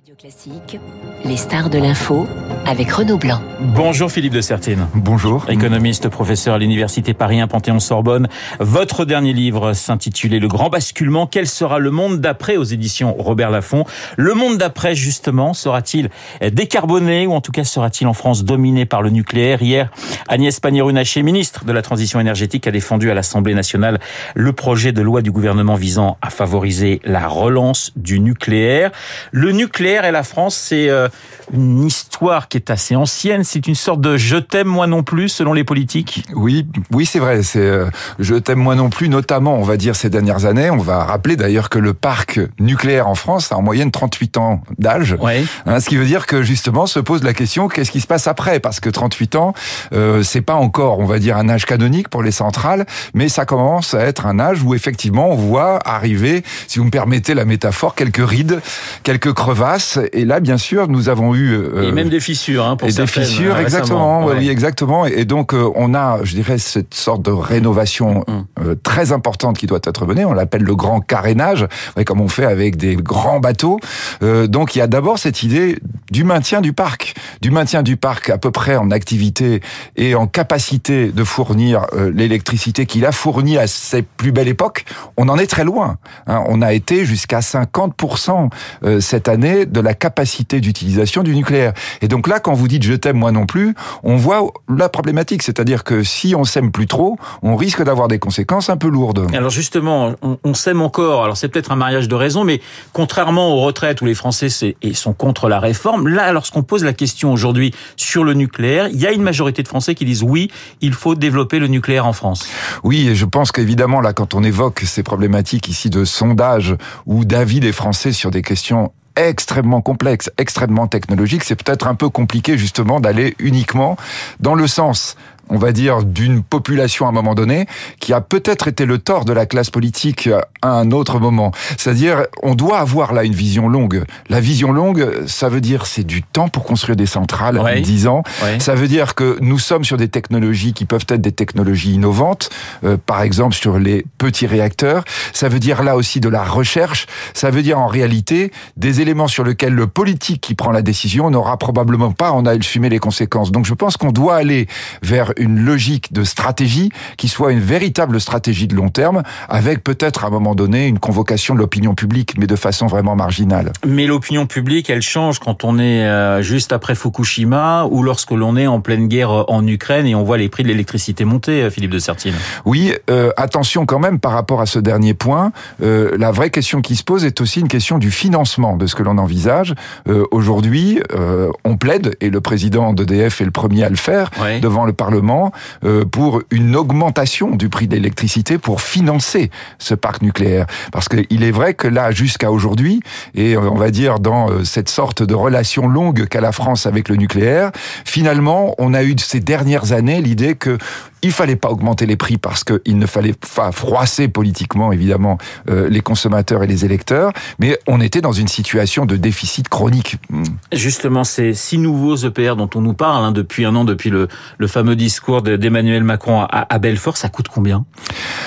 Radio Classique, les stars de l'info avec Renaud Blanc. Bonjour Philippe de Sertine. Bonjour. Économiste, professeur à l'Université Paris 1 Panthéon-Sorbonne. Votre dernier livre s'intitulait Le Grand Basculement. Quel sera le monde d'après aux éditions Robert Laffont Le monde d'après, justement, sera-t-il décarboné ou en tout cas sera-t-il en France dominé par le nucléaire Hier, Agnès Pannier-Runacher, ministre de la Transition énergétique, a défendu à l'Assemblée nationale le projet de loi du gouvernement visant à favoriser la relance du nucléaire. Le nucléaire et la France, c'est euh, une histoire qui est assez ancienne. C'est une sorte de je t'aime moi non plus selon les politiques? Oui, oui, c'est vrai. C'est euh, je t'aime moi non plus, notamment, on va dire ces dernières années. On va rappeler d'ailleurs que le parc nucléaire en France a en moyenne 38 ans d'âge. Ouais. Hein, ce qui veut dire que justement se pose la question qu'est-ce qui se passe après? Parce que 38 ans, euh, c'est pas encore, on va dire, un âge canonique pour les centrales, mais ça commence à être un âge où effectivement on voit arriver, si vous me permettez la métaphore, quelques rides, quelques crevasses et là, bien sûr, nous avons eu euh, et même des fissures, hein, pour et des fissures, euh, exactement. Oui, exactement. Et donc, euh, on a, je dirais, cette sorte de rénovation mm. Euh, très importante qui doit être menée. On l'appelle le grand carénage, comme on fait avec des grands bateaux. Euh, donc, il y a d'abord cette idée du maintien du parc, du maintien du parc à peu près en activité et en capacité de fournir euh, l'électricité qu'il a fournie à ses plus belles époques. On en est très loin. Hein. On a été jusqu'à 50% cette année de la capacité d'utilisation du nucléaire. Et donc là, quand vous dites je t'aime moi non plus, on voit la problématique, c'est-à-dire que si on s'aime plus trop, on risque d'avoir des conséquences un peu lourdes. Alors justement, on, on s'aime encore. Alors c'est peut-être un mariage de raison, mais contrairement aux retraites où les Français sont contre la réforme, là, lorsqu'on pose la question aujourd'hui sur le nucléaire, il y a une majorité de Français qui disent oui, il faut développer le nucléaire en France. Oui, et je pense qu'évidemment là, quand on évoque ces problématiques ici de sondage ou d'avis des Français sur des questions extrêmement complexe, extrêmement technologique, c'est peut-être un peu compliqué justement d'aller uniquement dans le sens on va dire, d'une population à un moment donné, qui a peut-être été le tort de la classe politique à un autre moment. C'est-à-dire, on doit avoir là une vision longue. La vision longue, ça veut dire c'est du temps pour construire des centrales, ouais. 10 ans. Ouais. Ça veut dire que nous sommes sur des technologies qui peuvent être des technologies innovantes, euh, par exemple sur les petits réacteurs. Ça veut dire là aussi de la recherche. Ça veut dire en réalité des éléments sur lesquels le politique qui prend la décision n'aura probablement pas en a fumer les conséquences. Donc je pense qu'on doit aller vers une logique de stratégie qui soit une véritable stratégie de long terme, avec peut-être à un moment donné une convocation de l'opinion publique, mais de façon vraiment marginale. Mais l'opinion publique, elle change quand on est euh, juste après Fukushima ou lorsque l'on est en pleine guerre en Ukraine et on voit les prix de l'électricité monter, euh, Philippe de Sertine. Oui, euh, attention quand même par rapport à ce dernier point. Euh, la vraie question qui se pose est aussi une question du financement de ce que l'on envisage. Euh, Aujourd'hui, on plaide, et le président d'EDF est le premier à le faire, devant le Parlement, euh, pour une augmentation du prix de l'électricité pour financer ce parc nucléaire. Parce qu'il est vrai que là, jusqu'à aujourd'hui, et on va dire dans euh, cette sorte de relation longue qu'a la France avec le nucléaire, finalement, on a eu ces dernières années l'idée que il fallait pas augmenter les prix parce qu'il ne fallait pas froisser politiquement, évidemment, euh, les consommateurs et les électeurs, mais on était dans une situation de déficit chronique. Justement, ces six nouveaux EPR dont on nous parle hein, depuis un an, depuis le, le fameux discours d'Emmanuel Macron à, à Belfort, ça coûte combien?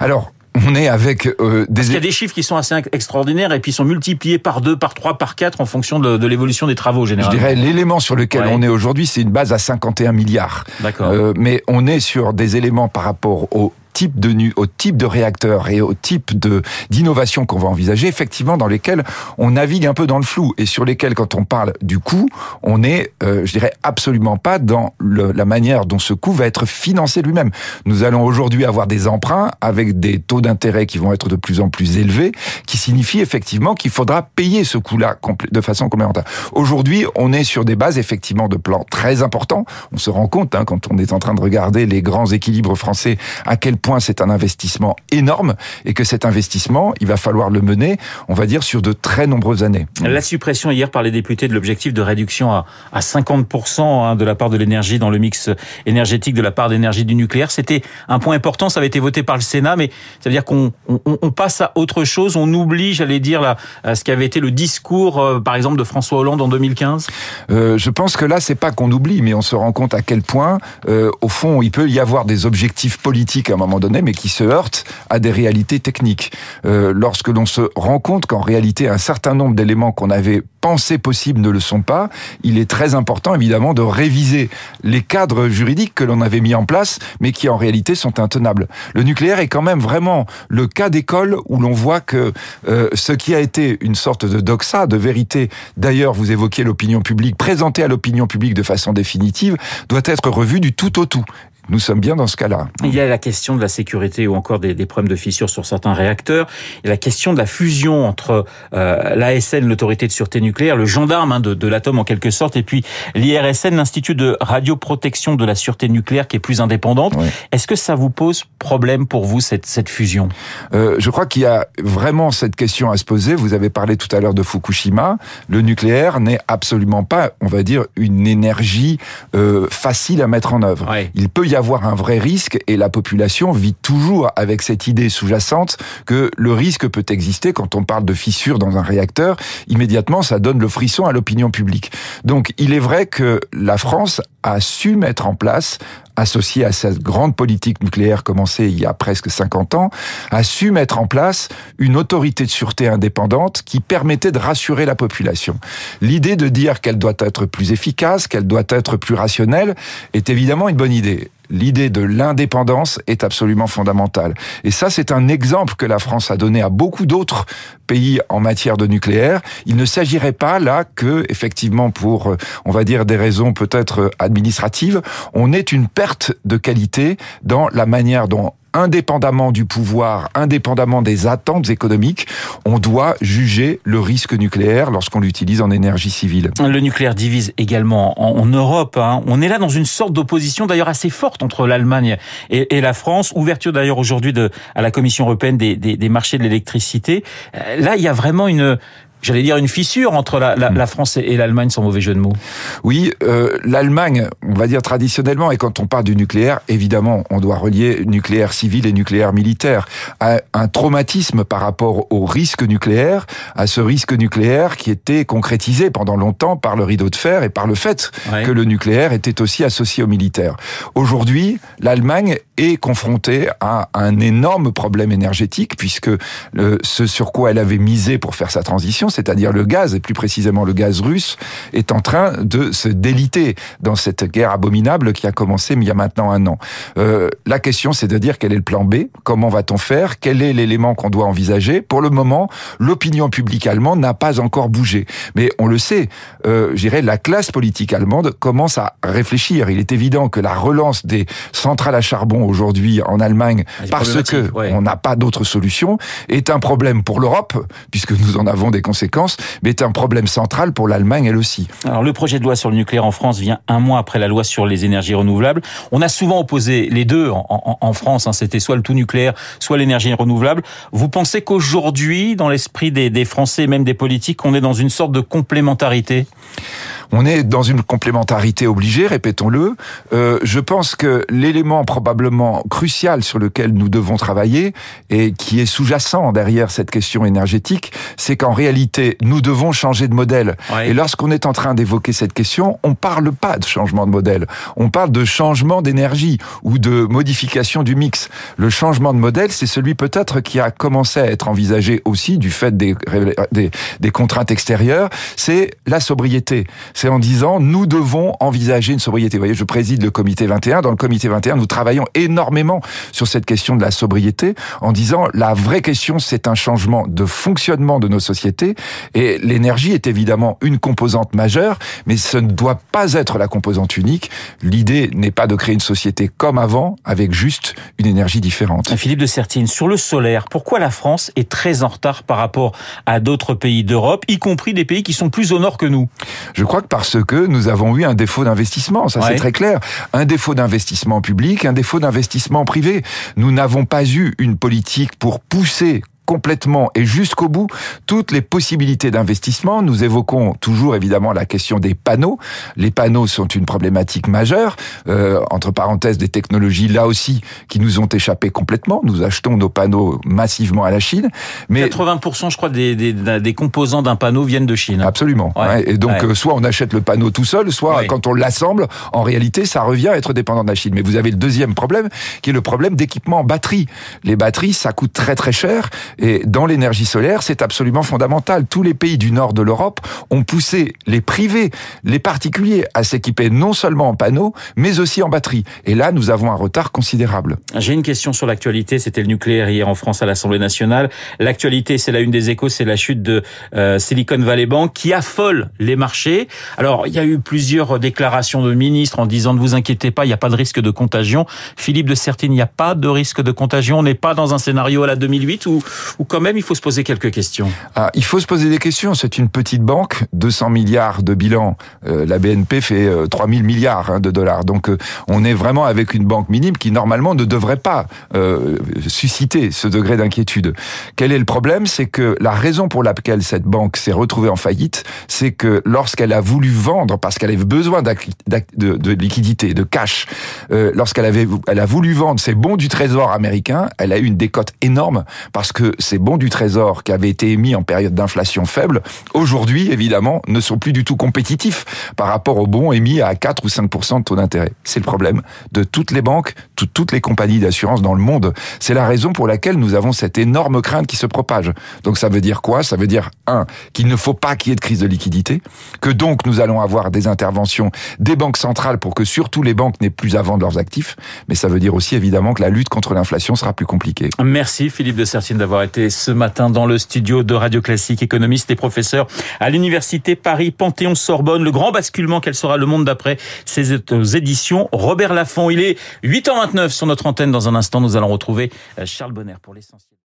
Alors, on est avec euh, des... Parce qu'il y a des chiffres qui sont assez extraordinaires et puis sont multipliés par deux, par trois, par quatre en fonction de, de l'évolution des travaux généralement. Je dirais l'élément sur lequel ouais. on est aujourd'hui, c'est une base à 51 milliards. D'accord. Euh, mais on est sur des éléments par rapport au type de nu, au type de réacteur et au type de d'innovation qu'on va envisager, effectivement, dans lesquels on navigue un peu dans le flou et sur lesquels, quand on parle du coût, on est, euh, je dirais, absolument pas dans le, la manière dont ce coût va être financé lui-même. Nous allons aujourd'hui avoir des emprunts avec des taux d'intérêt qui vont être de plus en plus élevés, qui signifie effectivement qu'il faudra payer ce coût-là de façon complémentaire. Aujourd'hui, on est sur des bases effectivement de plans très importants. On se rend compte hein, quand on est en train de regarder les grands équilibres français à quel point c'est un investissement énorme et que cet investissement, il va falloir le mener, on va dire, sur de très nombreuses années. La suppression hier par les députés de l'objectif de réduction à, à 50% hein, de la part de l'énergie dans le mix énergétique, de la part d'énergie du nucléaire, c'était un point important, ça avait été voté par le Sénat, mais ça veut dire qu'on on, on passe à autre chose, on oublie, j'allais dire, là, ce qui avait été le discours, euh, par exemple, de François Hollande en 2015 euh, Je pense que là, c'est pas qu'on oublie, mais on se rend compte à quel point, euh, au fond, il peut y avoir des objectifs politiques à un moment donné, mais qui se heurte à des réalités techniques. Euh, lorsque l'on se rend compte qu'en réalité un certain nombre d'éléments qu'on avait pensé possibles ne le sont pas, il est très important évidemment de réviser les cadres juridiques que l'on avait mis en place, mais qui en réalité sont intenables. Le nucléaire est quand même vraiment le cas d'école où l'on voit que euh, ce qui a été une sorte de doxa, de vérité, d'ailleurs vous évoquiez l'opinion publique, présenté à l'opinion publique de façon définitive, doit être revu du tout au tout. Nous sommes bien dans ce cas-là. Il y a la question de la sécurité ou encore des, des, problèmes de fissures sur certains réacteurs. Il y a la question de la fusion entre euh, l'ASN, l'autorité de sûreté nucléaire, le gendarme hein, de, de l'atome en quelque sorte, et puis l'IRSN, l'Institut de radioprotection de la sûreté nucléaire, qui est plus indépendante. Oui. Est-ce que ça vous pose problème pour vous cette, cette fusion? Euh, Je crois qu'il y a vraiment cette question à se poser. Vous avez parlé tout à l'heure de Fukushima. Le nucléaire n'est absolument pas, on va dire, une énergie euh, facile à mettre en œuvre. Oui. Il peut avoir un vrai risque et la population vit toujours avec cette idée sous-jacente que le risque peut exister quand on parle de fissure dans un réacteur. Immédiatement, ça donne le frisson à l'opinion publique. Donc, il est vrai que la France a su mettre en place associé à cette grande politique nucléaire commencée il y a presque 50 ans, a su mettre en place une autorité de sûreté indépendante qui permettait de rassurer la population. L'idée de dire qu'elle doit être plus efficace, qu'elle doit être plus rationnelle, est évidemment une bonne idée l'idée de l'indépendance est absolument fondamentale. Et ça, c'est un exemple que la France a donné à beaucoup d'autres pays en matière de nucléaire. Il ne s'agirait pas là que, effectivement, pour, on va dire, des raisons peut-être administratives, on ait une perte de qualité dans la manière dont indépendamment du pouvoir, indépendamment des attentes économiques, on doit juger le risque nucléaire lorsqu'on l'utilise en énergie civile. Le nucléaire divise également en, Europe. Hein. On est là dans une sorte d'opposition d'ailleurs assez forte entre l'Allemagne et, la France. Ouverture d'ailleurs aujourd'hui à la Commission européenne des, des, des marchés de l'électricité. Là, il y a vraiment une, j'allais dire une fissure entre la, la, la France et l'Allemagne, sans mauvais jeu de mots. Oui, euh, l'Allemagne, on va dire traditionnellement, et quand on parle du nucléaire, évidemment, on doit relier nucléaire civil et nucléaire militaire à un traumatisme par rapport au risque nucléaire, à ce risque nucléaire qui était concrétisé pendant longtemps par le rideau de fer et par le fait ouais. que le nucléaire était aussi associé au militaire. Aujourd'hui, l'Allemagne est confrontée à un énorme problème énergétique puisque le, ce sur quoi elle avait misé pour faire sa transition, c'est-à-dire le gaz, et plus précisément le gaz russe, est en train de se déliter dans cette guerre abominable qui a commencé il y a maintenant un an. Euh, la question, c'est de dire quel est le plan B, comment va-t-on faire, quel est l'élément qu'on doit envisager. Pour le moment, l'opinion publique allemande n'a pas encore bougé. Mais on le sait, euh, j'irais, la classe politique allemande commence à réfléchir. Il est évident que la relance des centrales à charbon aujourd'hui en Allemagne, parce que ouais. on n'a pas d'autre solution, est un problème pour l'Europe, puisque nous en avons des conséquences, mais est un problème central pour l'Allemagne elle aussi. Alors le projet de loi sur le nucléaire en France vient un mois après la loi sur les énergies renouvelables. On a souvent opposé les deux en, France, hein, c'était soit le tout nucléaire, soit l'énergie renouvelable. Vous pensez qu'aujourd'hui, dans l'esprit des, des Français même des politiques, on est dans une sorte de complémentarité? On est dans une complémentarité obligée, répétons-le. Euh, je pense que l'élément probablement crucial sur lequel nous devons travailler et qui est sous-jacent derrière cette question énergétique, c'est qu'en réalité, nous devons changer de modèle. Ouais. Et lorsqu'on est en train d'évoquer cette question, on parle pas de changement de modèle. On parle de changement d'énergie ou de modification du mix. Le changement de modèle, c'est celui peut-être qui a commencé à être envisagé aussi du fait des, des, des contraintes extérieures, c'est la sobriété c'est en disant nous devons envisager une sobriété. Vous voyez, je préside le comité 21. Dans le comité 21, nous travaillons énormément sur cette question de la sobriété en disant la vraie question, c'est un changement de fonctionnement de nos sociétés et l'énergie est évidemment une composante majeure, mais ce ne doit pas être la composante unique. L'idée n'est pas de créer une société comme avant avec juste une énergie différente. Philippe de Sertine, sur le solaire, pourquoi la France est très en retard par rapport à d'autres pays d'Europe, y compris des pays qui sont plus au nord que nous? Je crois parce que nous avons eu un défaut d'investissement, ça ouais. c'est très clair. Un défaut d'investissement public, un défaut d'investissement privé. Nous n'avons pas eu une politique pour pousser complètement et jusqu'au bout toutes les possibilités d'investissement. Nous évoquons toujours évidemment la question des panneaux. Les panneaux sont une problématique majeure. Euh, entre parenthèses, des technologies là aussi qui nous ont échappé complètement. Nous achetons nos panneaux massivement à la Chine. Mais 80% je crois des, des, des composants d'un panneau viennent de Chine. Absolument. Ouais. Et donc euh, soit on achète le panneau tout seul, soit quand on l'assemble, en réalité ça revient à être dépendant de la Chine. Mais vous avez le deuxième problème qui est le problème d'équipement en batterie. Les batteries ça coûte très très cher et dans l'énergie solaire, c'est absolument fondamental. Tous les pays du nord de l'Europe ont poussé les privés, les particuliers à s'équiper non seulement en panneaux, mais aussi en batterie. Et là, nous avons un retard considérable. J'ai une question sur l'actualité. C'était le nucléaire hier en France à l'Assemblée nationale. L'actualité, c'est la une des échos, c'est la chute de euh, Silicon Valley Bank qui affole les marchés. Alors, il y a eu plusieurs déclarations de ministres en disant ne vous inquiétez pas, il n'y a pas de risque de contagion. Philippe de Certine, il n'y a pas de risque de contagion. On n'est pas dans un scénario à la 2008 où, où quand même il faut se poser quelques questions. Ah, il faut se poser des questions. C'est une petite banque, 200 milliards de bilan. Euh, la BNP fait euh, 3000 milliards hein, de dollars. Donc euh, on est vraiment avec une banque minime qui normalement ne devrait pas euh, susciter ce degré d'inquiétude. Quel est le problème? C'est que la raison pour laquelle cette banque s'est retrouvée en faillite, c'est que lorsqu'elle a voulu vendre, parce qu'elle avait besoin de, de, liquidité, de cash, euh, lorsqu'elle avait, elle a voulu vendre ses bons du trésor américain, elle a eu une décote énorme parce que ces bons du trésor qui avaient été émis en période d'inflation faible, aujourd'hui évidemment ne sont plus du tout compétitifs par rapport aux bons émis à 4 ou 5 de taux d'intérêt. C'est le problème de toutes les banques, de toutes les compagnies d'assurance dans le monde. C'est la raison pour laquelle nous avons cette énorme crainte qui se propage. Donc ça veut dire quoi? Ça veut dire un qu'il ne faut pas qu'il y ait de crise de liquidité, que donc nous allons avoir des interventions des banques centrales pour que surtout les banques n'aient plus à vendre leurs actifs, mais ça veut dire aussi évidemment que la lutte contre l'inflation sera plus compliquée. Merci Philippe de Sertine d'avoir été ce matin dans le studio de Radio Classique, économiste et professeur à l'université Paris Panthéon Sorbonne. Le grand basculement, quel sera le monde d'après ces éditions? Robert Laffont. Il est 8h29 sur notre antenne. Dans un instant, nous allons retrouver Charles Bonner pour l'essentiel.